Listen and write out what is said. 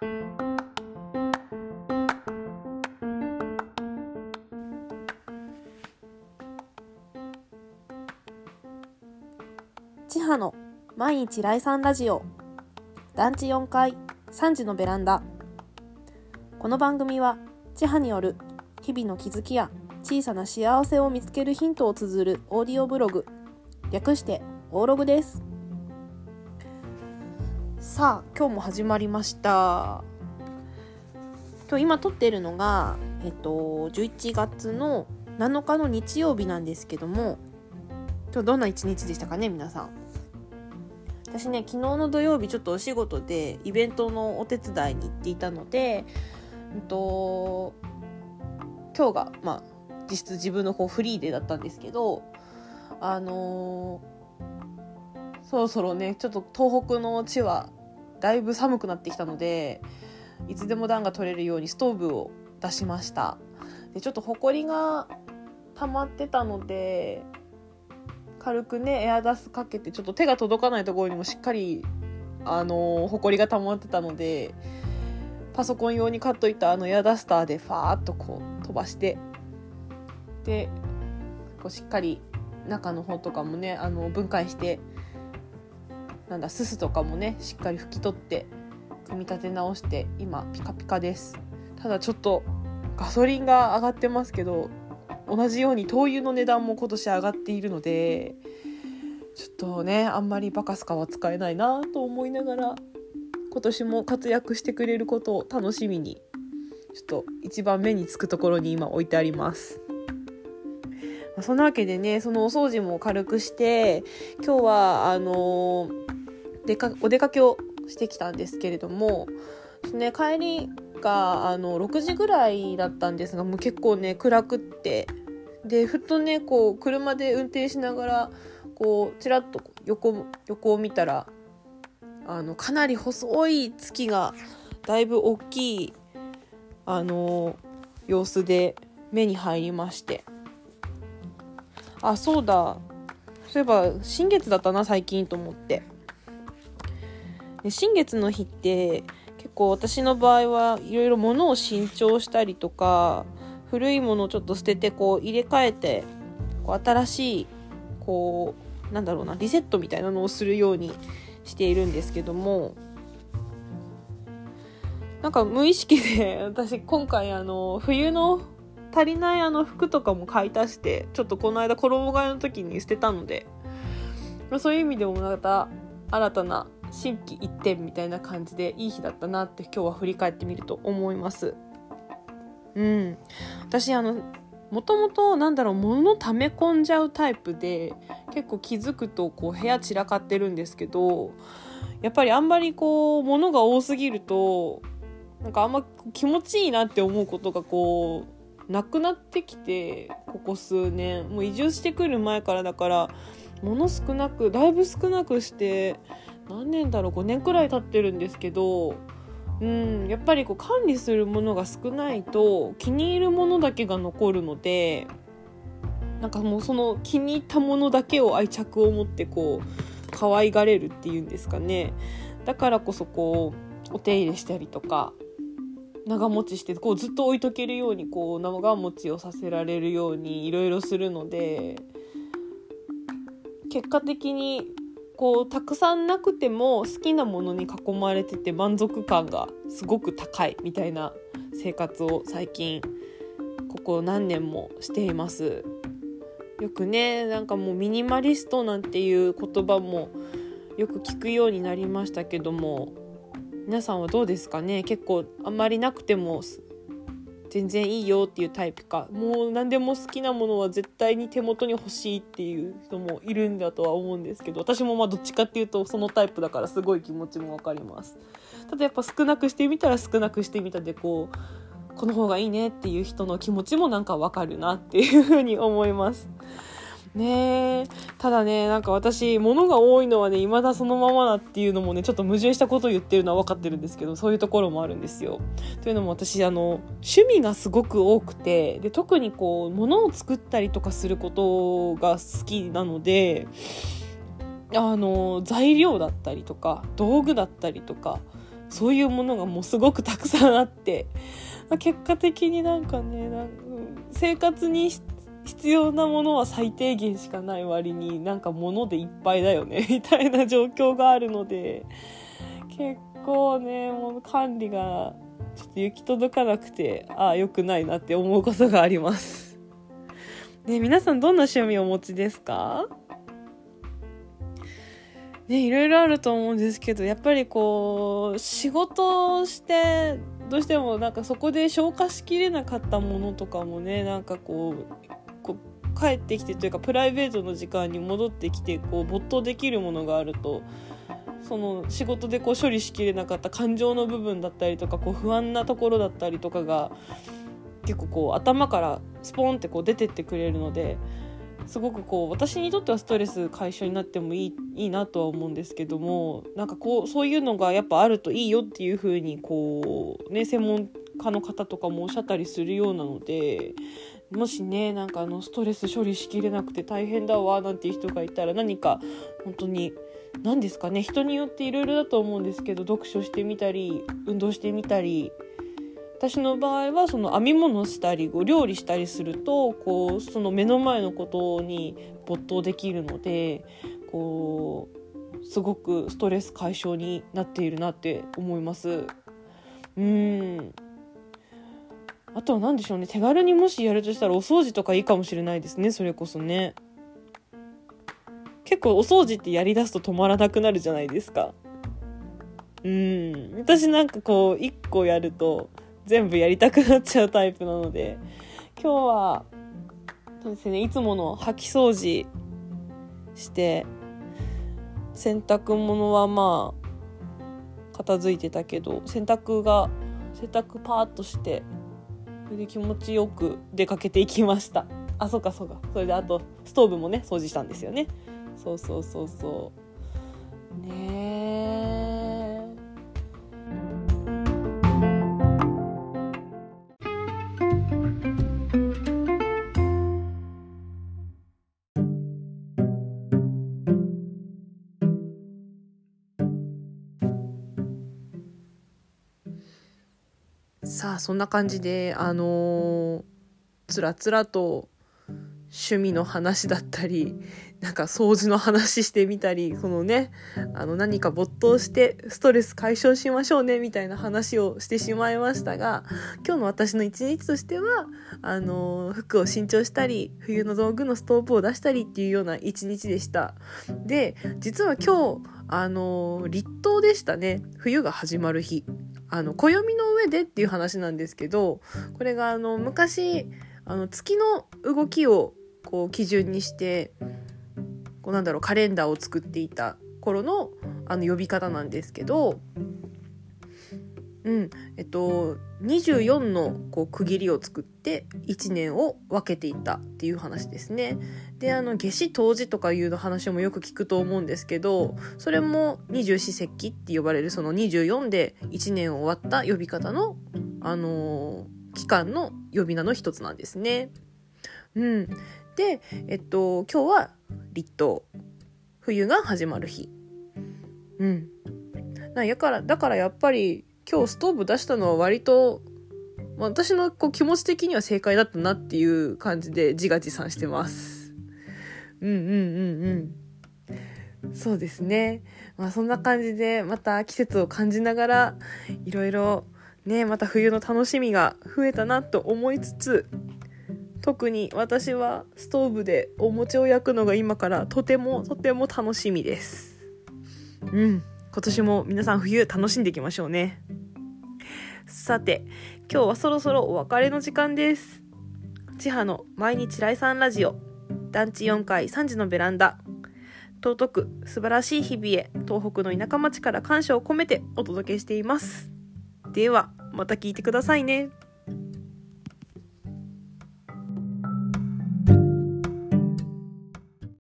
千葉の毎日来産ラジオ。団地4階3時のベランダ。この番組は千葉による日々の気づきや小さな幸せを見つけるヒントを綴るオーディオブログ。略してオーログです。さあ今日も始まりました。今日今撮っているのがえっと11月の7日の日曜日なんですけども今日どんな一日でしたかね皆さん。私ね昨日の土曜日ちょっとお仕事でイベントのお手伝いに行っていたので、うんと、今日がまあ実質自分のこうフリーデーだったんですけどあのー、そろそろねちょっと東北の地はだいぶ寒くなってきたのでいつでも暖が取れるようにストーブを出しました。でちょっとほこりが溜まってたので軽くねエアダスかけてちょっと手が届かないところにもしっかりあのほこりが溜まってたのでパソコン用に買っといたあのエアダスターでファーッとこう飛ばしてでこうしっかり中の方とかもねあの分解してなんだすすとかもねしっかり拭き取って組み立て直して今ピカピカですただちょっとガソリンが上がってますけど同じように灯油の値段も今年上がっているのでちょっとねあんまりバカスカは使えないなと思いながら今年も活躍してくれることを楽しみにちょっと一番目につくところに今置いてあります。まそんなわけでねそのお掃除も軽くして今日はあのでかお出かけをしてきたんですけれども、ね、帰りがあの6時ぐらいだったんですがもう結構ね暗くって。でふっとねこう車で運転しながらこうちらっと横横を見たらあのかなり細い月がだいぶ大きいあの様子で目に入りまして。あそうだ。そういえば新月だったな最近と思って。で新月の日って結構私の場合はいろいろ物を新調したりとか古いものをちょっと捨ててこう入れ替えてこう新しいこうなんだろうなリセットみたいなのをするようにしているんですけどもなんか無意識で私今回あの冬の足りないあの服とかも買い足してちょっとこの間衣替えの時に捨てたのでそういう意味でもまた新たな心機一転みたいな感じでいい日だったなって今日は振り返ってみると思います。うん、私あのもともとなんだろう物溜め込んじゃうタイプで結構気づくとこう部屋散らかってるんですけどやっぱりあんまりこう物が多すぎるとなんかあんま気持ちいいなって思うことがこうなくなってきてここ数年もう移住してくる前からだから物少なくだいぶ少なくして何年だろう？5年くらい経ってるんですけどうんやっぱりこう管理するものが少ないと気に入るものだけが残るのでなんかもうその気に入ったものだけを愛着を持ってこう可愛がれるっていうんですかね。だからこそこうお手入れしたりとか長持ちしてこうずっと置いとけるようにこう長持ちをさせられるようにいろいろするので結果的にこうたくさんなくても好きなものに囲まれてて満足感がすごく高いみたいな生活を最近ここ何年もしています。よくねなんかもうミニマリストなんていう言葉もよく聞くようになりましたけども皆さんはどうですかね？結構あんまりなくても全然いいよっていうタイプか。もう何でも好きなものは絶対に手元に欲しいっていう人もいるんだとは思うんですけど私もまあどっちかっていうとそのタイプだからすごい気持ちも分かります。ただやっぱ少なくしてみたら少なくしてみたでこうこの方がいいねっていう人の気持ちもなんか分かるなっていうふうに思います。ねえただねなんか私物が多いのはね未だそのままだっていうのもねちょっと矛盾したことを言ってるのは分かってるんですけどそういうところもあるんですよ。というのも私あの趣味がすごく多くてで特にこう物を作ったりとかすることが好きなのであの材料だったりとか道具だったりとかそういうものがもうすごくたくさんあって結果的になんかねなん生活に必要なものは最低限しかない割になんか物でいっぱいだよね みたいな状況があるので結構ねもう管理がちょっと行き届かなくてああ良くないなって思うことがあります。ね皆さんどんな趣味をお持ちですか？ね、いろいろあると思うんですけどやっぱりこう仕事をしてどうしてもなんかそこで消化しきれなかったものとかもねなんかこうこう帰ってきてというかプライベートの時間に戻ってきてこう没頭できるものがあるとその仕事でこう処理しきれなかった感情の部分だったりとかこう不安なところだったりとかが結構こう頭からスポンってこう出てってくれるのですごくこう私にとってはストレス解消になってもいいいいなとは思うんですけどもなんかこうそういうのがやっぱあるといいよっていう風にこうね専門家の方とかもおっしゃったりするようなのでもしねなんかあのストレス処理しきれなくて大変だわなんていう人がいたら何か本当に何ですかね人によっていろいろだと思うんですけど読書してみたり運動してみたり私の場合はその編み物したり料理したりするとこうその目の前のことに没頭できるのでこうすごくストレス解消になっているなって思います。うんあとは何でしょうね。手軽にもしやるとしたらお掃除とかいいかもしれないですね。それこそね。結構お掃除ってやりだすと止まらなくなるじゃないですか。うん。私なんかこう1個やると全部やりたくなっちゃうタイプなので。今日はそうですね。いつもの掃き掃除して洗濯物はまあ片付いてたけど洗濯が洗濯パーッとしてそれで気持ちよく出かけていきました。あそうかそうか。それであとストーブもね掃除したんですよね。そうそうそうそう。ねえ。そんな感じであのー、つらつらと趣味の話だったり なんか掃除の話してみたりそのねあの何か没頭してストレス解消しましょうねみたいな話をしてしまいましたが今日の私の一日としてはあの服を新調したり冬の道具のストーブを出したりっていうような一日でした。で実は今日あの立冬でしたね。冬が始まる日あの暦の上でっていう話なんですけどこれがあの昔あの月の動きをこう基準にしてこうなんだろうカレンダーを作っていた頃のあの呼び方なんですけどうんえっと24のこう区切りを作って1年を分けていったっていう話ですね。であの夏至冬至とかいうの話もよく聞くと思うんですけどそれも二十四節気って呼ばれるその24で1年終わった呼び方の、あのー、期間の呼び名の一つなんですね。うん、で、えっと、今日は立冬冬が始まる日。うん、だからだからやっぱり今日ストーブ出したのは割と私のこう気持ち的には正解だったなっていう感じで自画自賛してます。うんうんうんうん。そうですね。まあそんな感じでまた季節を感じながらいろいろね、また冬の楽しみが増えたなと思いつつ特に私はストーブでお餅を焼くのが今からとてもとても楽しみです。うん。今年も皆さん冬楽しんでいきましょうね。さて、今日はそろそろお別れの時間です。千葉の毎日来産ラジオ、団地4階3時のベランダ、尊く素晴らしい日々へ東北の田舎町から感謝を込めてお届けしています。では、また聞いてくださいね。